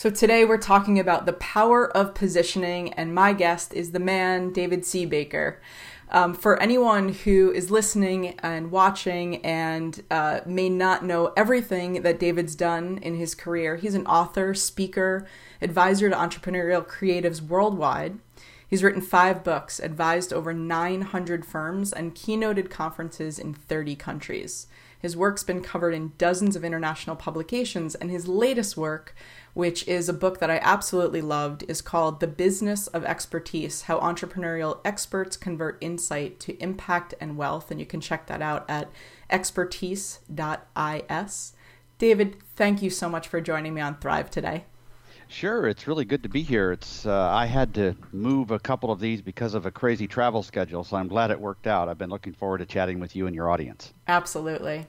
So today we're talking about the power of positioning, and my guest is the man, David C. Baker. Um, for anyone who is listening and watching and uh, may not know everything that David's done in his career, he's an author, speaker, advisor to entrepreneurial creatives worldwide. He's written five books, advised over 900 firms, and keynoted conferences in 30 countries. His work's been covered in dozens of international publications, and his latest work which is a book that I absolutely loved, is called The Business of Expertise How Entrepreneurial Experts Convert Insight to Impact and Wealth. And you can check that out at expertise.is. David, thank you so much for joining me on Thrive today. Sure, it's really good to be here. It's uh, I had to move a couple of these because of a crazy travel schedule, so I'm glad it worked out. I've been looking forward to chatting with you and your audience. Absolutely.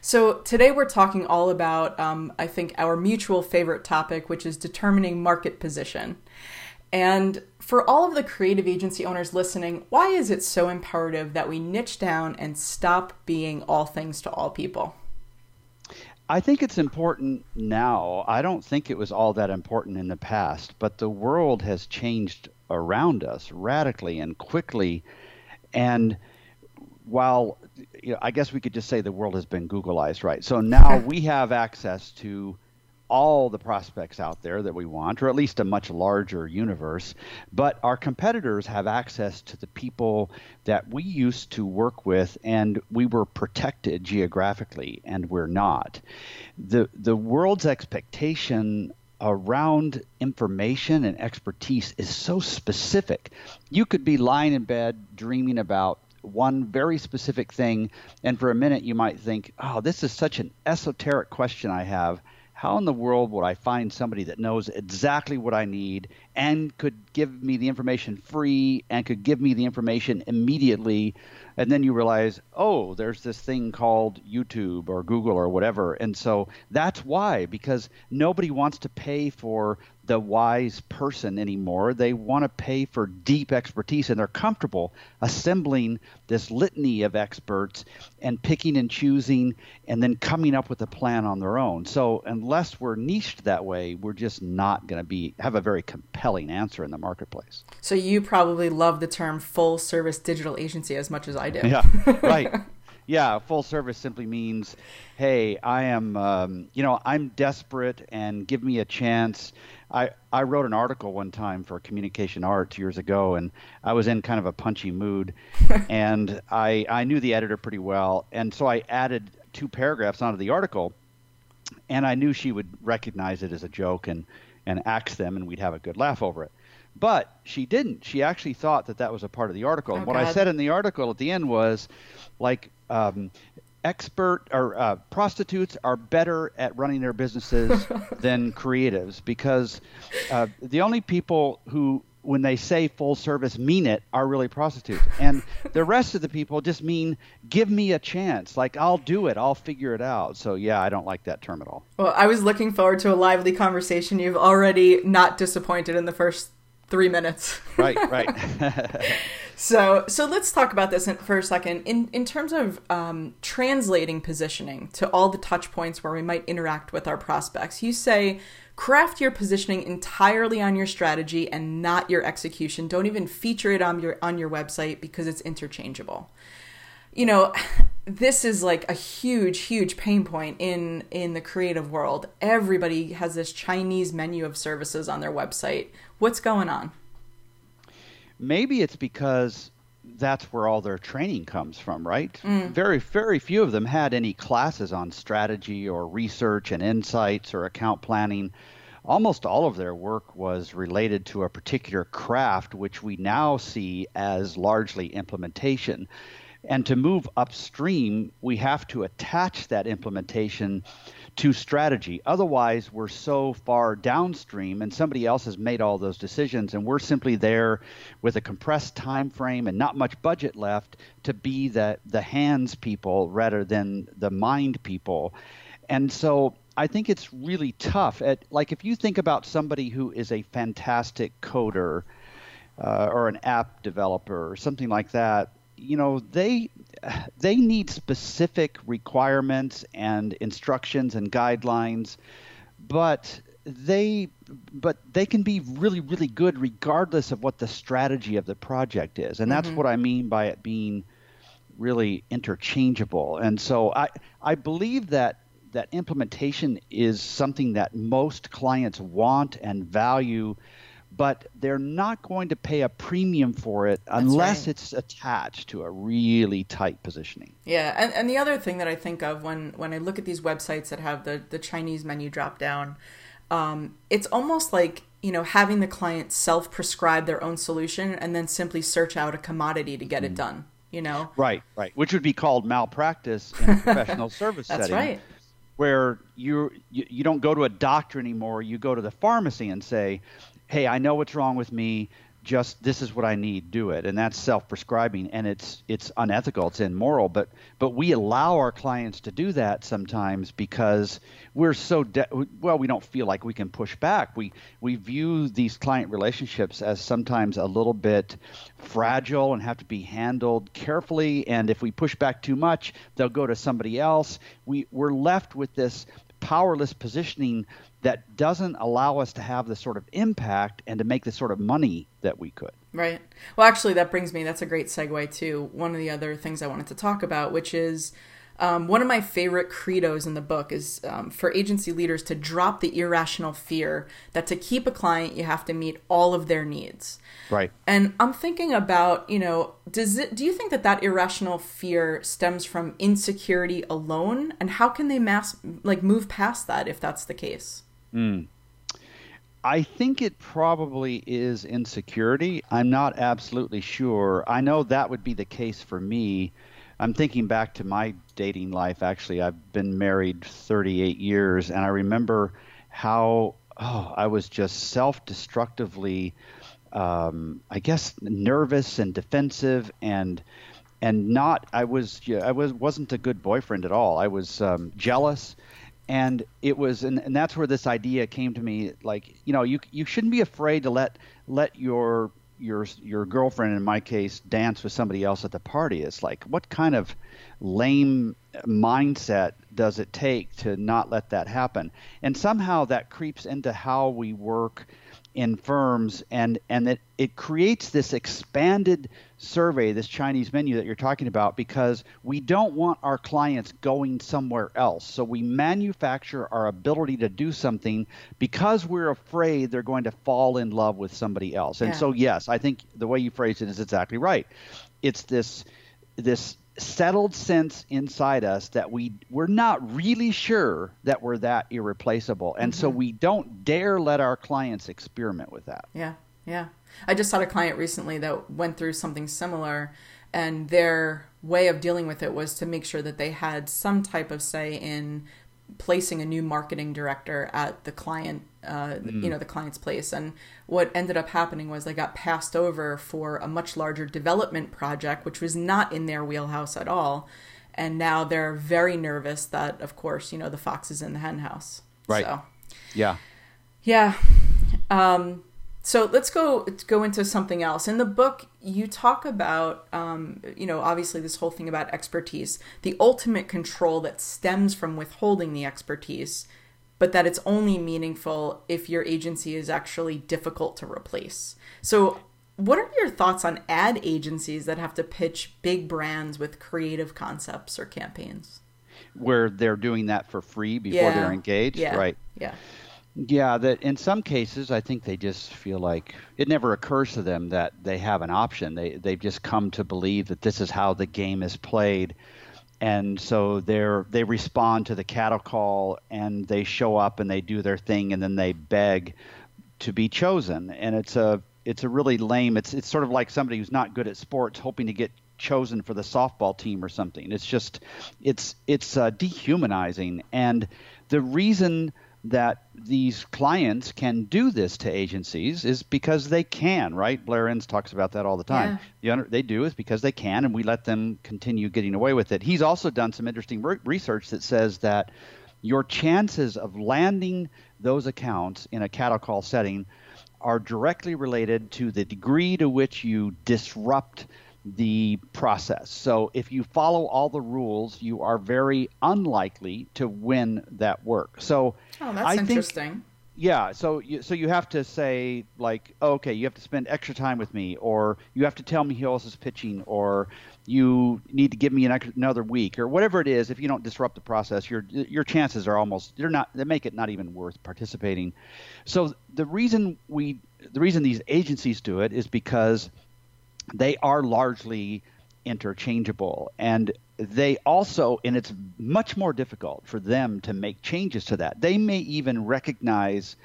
So, today we're talking all about, um, I think, our mutual favorite topic, which is determining market position. And for all of the creative agency owners listening, why is it so imperative that we niche down and stop being all things to all people? I think it's important now. I don't think it was all that important in the past, but the world has changed around us radically and quickly. And while you know, I guess we could just say the world has been Googleized, right? So now we have access to all the prospects out there that we want, or at least a much larger universe. But our competitors have access to the people that we used to work with, and we were protected geographically, and we're not. The the world's expectation around information and expertise is so specific. You could be lying in bed dreaming about one very specific thing, and for a minute you might think, oh, this is such an esoteric question I have. How in the world would I find somebody that knows exactly what I need and could give me the information free and could give me the information immediately and then you realize, oh, there's this thing called YouTube or Google or whatever. And so that's why, because nobody wants to pay for the wise person anymore. They want to pay for deep expertise, and they're comfortable assembling this litany of experts and picking and choosing and then coming up with a plan on their own. So unless we're niched that way, we're just not going to be have a very compelling answer in the marketplace. So you probably love the term full service digital agency as much as I do. Yeah, right. yeah, full service simply means, hey, I am, um, you know, I'm desperate and give me a chance. I, I wrote an article one time for Communication Arts years ago, and I was in kind of a punchy mood, and I I knew the editor pretty well, and so I added two paragraphs onto the article, and I knew she would recognize it as a joke and and axe them, and we'd have a good laugh over it. But she didn't. She actually thought that that was a part of the article. Oh, and what God. I said in the article at the end was, like, um, expert or uh, prostitutes are better at running their businesses than creatives because uh, the only people who when they say full service mean it are really prostitutes. And the rest of the people just mean give me a chance. Like i'll do it. I'll figure it out. So yeah i don't like that term at all. Well i was looking forward to a lively conversation. You've already not disappointed in the first three minutes. right, right. so, so let's talk about this for a second. In in terms of um, translating positioning to all the touch points where we might interact with our prospects, you say craft your positioning entirely on your strategy and not your execution. Don't even feature it on your on your website because it's interchangeable. You know, this is like a huge huge pain point in in the creative world everybody has this chinese menu of services on their website what's going on maybe it's because that's where all their training comes from right? Mm. very very few of them had any classes on strategy or research and insights or account planning. Almost all of their work was related to a particular craft which we now see as largely implementation. And to move upstream, we have to attach that implementation to strategy. Otherwise, we're so far downstream and somebody else has made all those decisions and we're simply there with a compressed time frame and not much budget left to be the the hands people rather than the mind people. And so I think it's really tough. At, like if you think about somebody who is a fantastic coder uh, or an app developer or something like that, you know they they need specific requirements and instructions and guidelines but they but they can be really really good regardless of what the strategy of the project is and that's mm-hmm. what i mean by it being really interchangeable and so i i believe that that implementation is something that most clients want and value but they're not going to pay a premium for it unless right. it's attached to a really tight positioning. Yeah, and, and the other thing that I think of when, when I look at these websites that have the, the Chinese menu drop down, um, it's almost like you know having the client self prescribe their own solution and then simply search out a commodity to get mm. it done. You know, right, right, which would be called malpractice in a professional service That's setting. right. Where you, you you don't go to a doctor anymore. You go to the pharmacy and say, "Hey, I know what's wrong with me just this is what I need, do it, and that's self-prescribing, and it's it's unethical, it's immoral. But but we allow our clients to do that sometimes because we're so de- well, we don't feel like we can push back. We we view these client relationships as sometimes a little bit fragile and have to be handled carefully. And if we push back too much, they'll go to somebody else. We we're left with this powerless positioning that doesn't allow us to have the sort of impact and to make the sort of money that we could. Right. Well, actually, that brings me, that's a great segue to one of the other things I wanted to talk about, which is um, one of my favorite credos in the book is um, for agency leaders to drop the irrational fear that to keep a client, you have to meet all of their needs. Right. And I'm thinking about, you know, does it, do you think that that irrational fear stems from insecurity alone? And how can they mass, like, move past that if that's the case? Mm. I think it probably is insecurity. I'm not absolutely sure. I know that would be the case for me. I'm thinking back to my dating life. Actually, I've been married 38 years, and I remember how oh, I was just self-destructively, um, I guess, nervous and defensive, and and not. I was I was wasn't a good boyfriend at all. I was um, jealous and it was and, and that's where this idea came to me like you know you you shouldn't be afraid to let let your your your girlfriend in my case dance with somebody else at the party. It's like what kind of lame mindset does it take to not let that happen? And somehow that creeps into how we work in firms and and that it creates this expanded survey this chinese menu that you're talking about because we don't want our clients going somewhere else. So we manufacture our ability to do something because we're afraid they're going to fall in love with somebody else. And yeah. so yes i think the way you phrased it is exactly right. It's this this settled sense inside us that we we're not really sure that we're that irreplaceable. And mm-hmm. so we don't dare let our clients experiment with that. Yeah yeah. I just had a client recently that went through something similar and their way of dealing with it was to make sure that they had some type of say in placing a new marketing director at the client uh, mm. you know the client's place. And what ended up happening was they got passed over for a much larger development project which was not in their wheelhouse at all. And now they're very nervous that of course you know the fox is in the henhouse. Right. So, yeah. yeah. Um, so let's go go into something else. In the book, you talk about, um, you know, obviously this whole thing about expertise, the ultimate control that stems from withholding the expertise, but that it's only meaningful if your agency is actually difficult to replace. So, what are your thoughts on ad agencies that have to pitch big brands with creative concepts or campaigns? Where they're doing that for free before yeah. they're engaged, yeah. right? Yeah. Yeah, that in some cases, I think they just feel like it never occurs to them that they have an option. They they've just come to believe that this is how the game is played, and so they're they respond to the cattle call and they show up and they do their thing and then they beg to be chosen. And it's a it's a really lame. It's it's sort of like somebody who's not good at sports hoping to get chosen for the softball team or something. It's just it's it's uh, dehumanizing and the reason that these clients can do this to agencies is because they can, right? Blair Enns talks about that all the time. Yeah. The they do is because they can, and we let them continue getting away with it. He's also done some interesting re- research that says that your chances of landing those accounts in a cattle call setting are directly related to the degree to which you disrupt the process. So if you follow all the rules, you are very unlikely to win that work. So oh, that's I interesting. Think, yeah, so you, so you have to say like, okay, you have to spend extra time with me, or you have to tell me who else is pitching, or you need to give me an extra, another week, or whatever it is. If you don't disrupt the process, your your chances are almost they're not they make it not even worth participating. So the reason we the reason these agencies do it is because they are largely interchangeable and they also and it's much more difficult for them to make changes to that. They may even recognize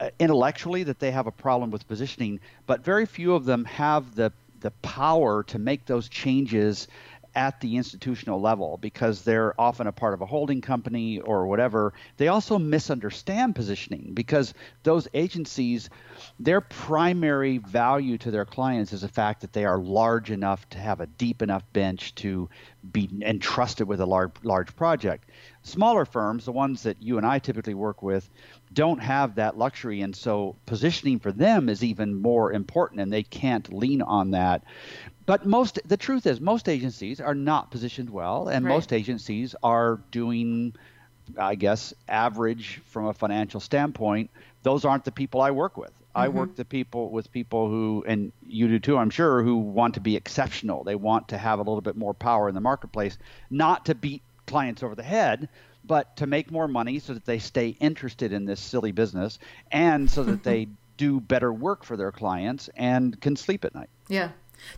uh, intellectually that they have a problem with positioning but very few of them have the the power to make those changes at the institutional level because they're often a part of a holding company or whatever. They also misunderstand positioning because those agencies, their primary value to their clients is the fact that they are large enough to have a deep enough bench to be entrusted with a large large project. Smaller firms, the ones that you and I typically work with, don't have that luxury and so positioning for them is even more important and they can't lean on that but most the truth is most agencies are not positioned well and right. most agencies are doing i guess average from a financial standpoint. Those aren't the people i work with. Mm-hmm. i work the people with people who and you do too i'm sure who want to be exceptional. They want to have a little bit more power in the marketplace not to beat clients over the head but to make more money so that they stay interested in this silly business and so that they do better work for their clients and can sleep at night. Yeah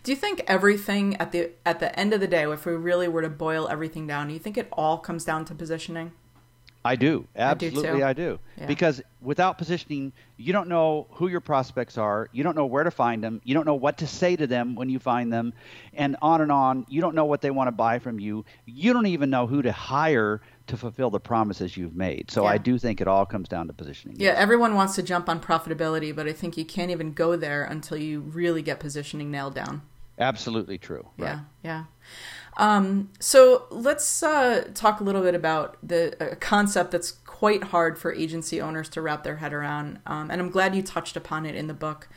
do you think everything at the at the end of the day, if we really were to boil everything down, do you think it all comes down to positioning? I do. Absolutely, I do. I do. Yeah. Because without positioning, you don't know who your prospects are. You don't know where to find them. You don't know what to say to them when you find them, and on and on. You don't know what they want to buy from you. You don't even know who to hire to fulfill the promises you've made. So yeah. I do think it all comes down to positioning. Yeah, everyone wants to jump on profitability, but I think you can't even go there until you really get positioning nailed down. Absolutely true. Right. Yeah, yeah. Um, so let's uh, talk a little bit about the concept that's quite hard for agency owners to wrap their head around, um, and I'm glad you touched upon it in the book.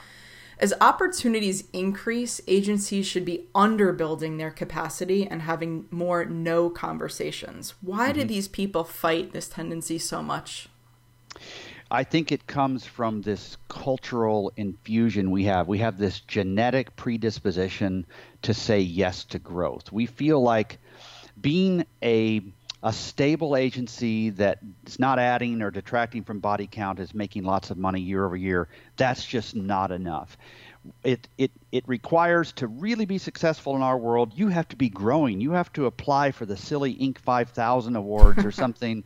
As opportunities increase, agencies should be underbuilding their capacity and having more no conversations. Why mm-hmm. do these people fight this tendency so much? I think it comes from this cultural infusion we have. We have this genetic predisposition to say yes to growth. We feel like being a a stable agency that is not adding or detracting from body count is making lots of money year over year. That's just not enough. It, it, it requires to really be successful in our world, you have to be growing. You have to apply for the silly Inc. 5000 awards or something.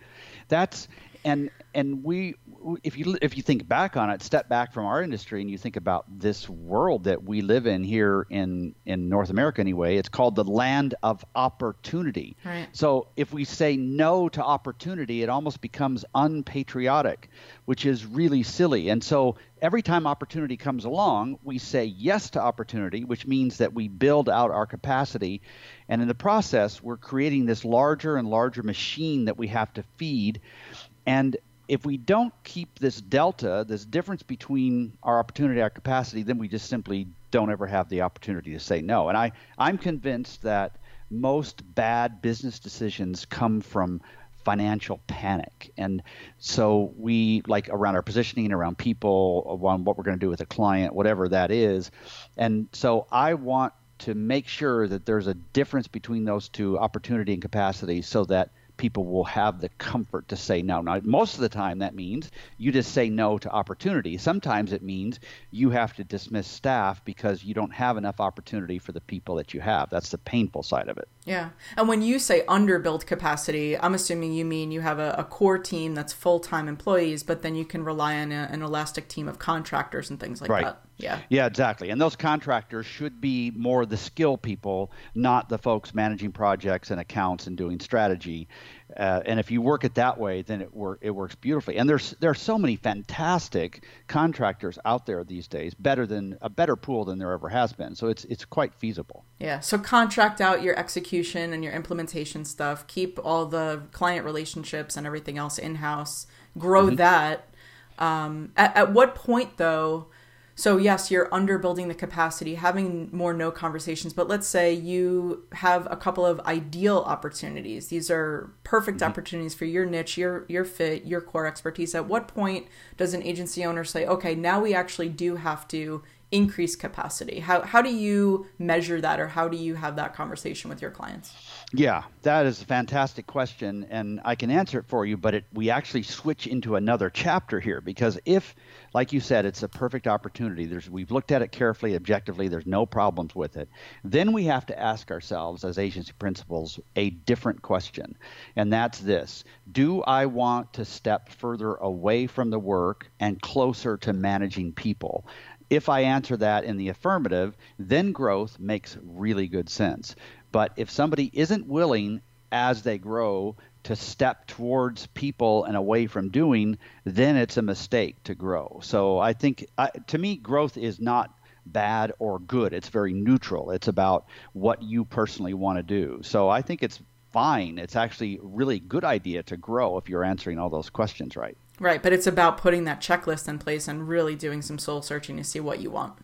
That's and and we if you if you think back on it, step back from our industry and you think about this world that we live in here in in North America anyway, it's called the land of opportunity. Right. So if we say no to opportunity, it almost becomes unpatriotic, which is really silly. And so every time opportunity comes along, we say yes to opportunity, which means that we build out our capacity. And in the process, we're creating this larger and larger machine that we have to feed. And if we don't keep this delta, this difference between our opportunity, our capacity, then we just simply don't ever have the opportunity to say no. And I, I'm convinced that most bad business decisions come from financial panic. And so we like around our positioning, around people, around what we're going to do with a client, whatever that is. And so I want to make sure that there's a difference between those two opportunity and capacity so that people will have the comfort to say no. Now, most of the time, that means you just say no to opportunity. Sometimes it means you have to dismiss staff because you don't have enough opportunity for the people that you have. That's the painful side of it. Yeah. And when you say underbuild capacity, I'm assuming you mean you have a, a core team that's full time employees, but then you can rely on a, an elastic team of contractors and things like right. that. Yeah. Yeah, exactly. And those contractors should be more the skill people, not the folks managing projects and accounts and doing strategy. Uh, and if you work it that way, then it work it works beautifully. And there's there are so many fantastic contractors out there these days, better than a better pool than there ever has been. So it's it's quite feasible. Yeah. So contract out your execution and your implementation stuff. Keep all the client relationships and everything else in house. Grow mm-hmm. that. Um, at, at what point though? So, yes, you're underbuilding the capacity, having more no conversations. But let's say you have a couple of ideal opportunities. These are perfect mm-hmm. opportunities for your niche, your your fit, your core expertise. At what point does an agency owner say, "Okay, now we actually do have to increase capacity"? How how do you measure that, or how do you have that conversation with your clients? Yeah, that is a fantastic question, and I can answer it for you. But it, we actually switch into another chapter here because if, like you said, it's a perfect opportunity. There's we've looked at it carefully, objectively. There's no problems with it. Then we have to ask ourselves as agency principals a different question, and that's this: Do I want to step further away from the work and closer to managing people? If I answer that in the affirmative, then growth makes really good sense. But if somebody isn't willing as they grow to step towards people and away from doing, then it's a mistake to grow. So I think, I, to me, growth is not bad or good. It's very neutral. It's about what you personally want to do. So I think it's fine. It's actually a really good idea to grow if you're answering all those questions right. Right, but it's about putting that checklist in place and really doing some soul searching to see what you want.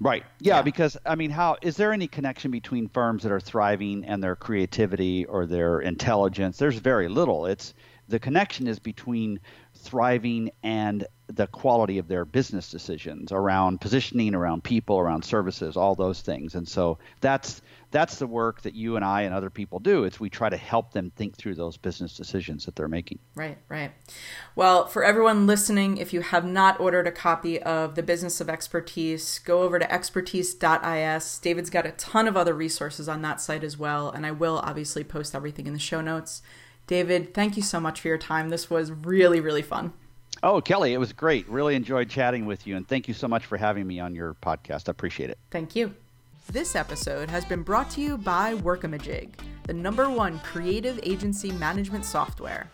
Right. Yeah, yeah, because I mean, how is there any connection between firms that are thriving and their creativity or their intelligence? There's very little. It's the connection is between thriving and the quality of their business decisions around positioning, around people, around services, all those things. And so that's that's the work that you and I and other people do. It's we try to help them think through those business decisions that they're making. Right, right. Well, for everyone listening, if you have not ordered a copy of The Business of Expertise, go over to expertise.is. David's got a ton of other resources on that site as well, and I will obviously post everything in the show notes. David, thank you so much for your time. This was really, really fun. Oh, Kelly, it was great. Really enjoyed chatting with you, and thank you so much for having me on your podcast. I appreciate it. Thank you. This episode has been brought to you by Workamajig, the number one creative agency management software.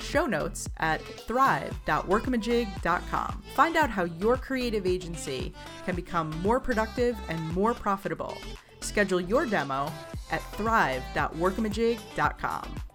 Show notes at thrive.workamajig.com. Find out how your creative agency can become more productive and more profitable. Schedule your demo at thrive.workamajig.com.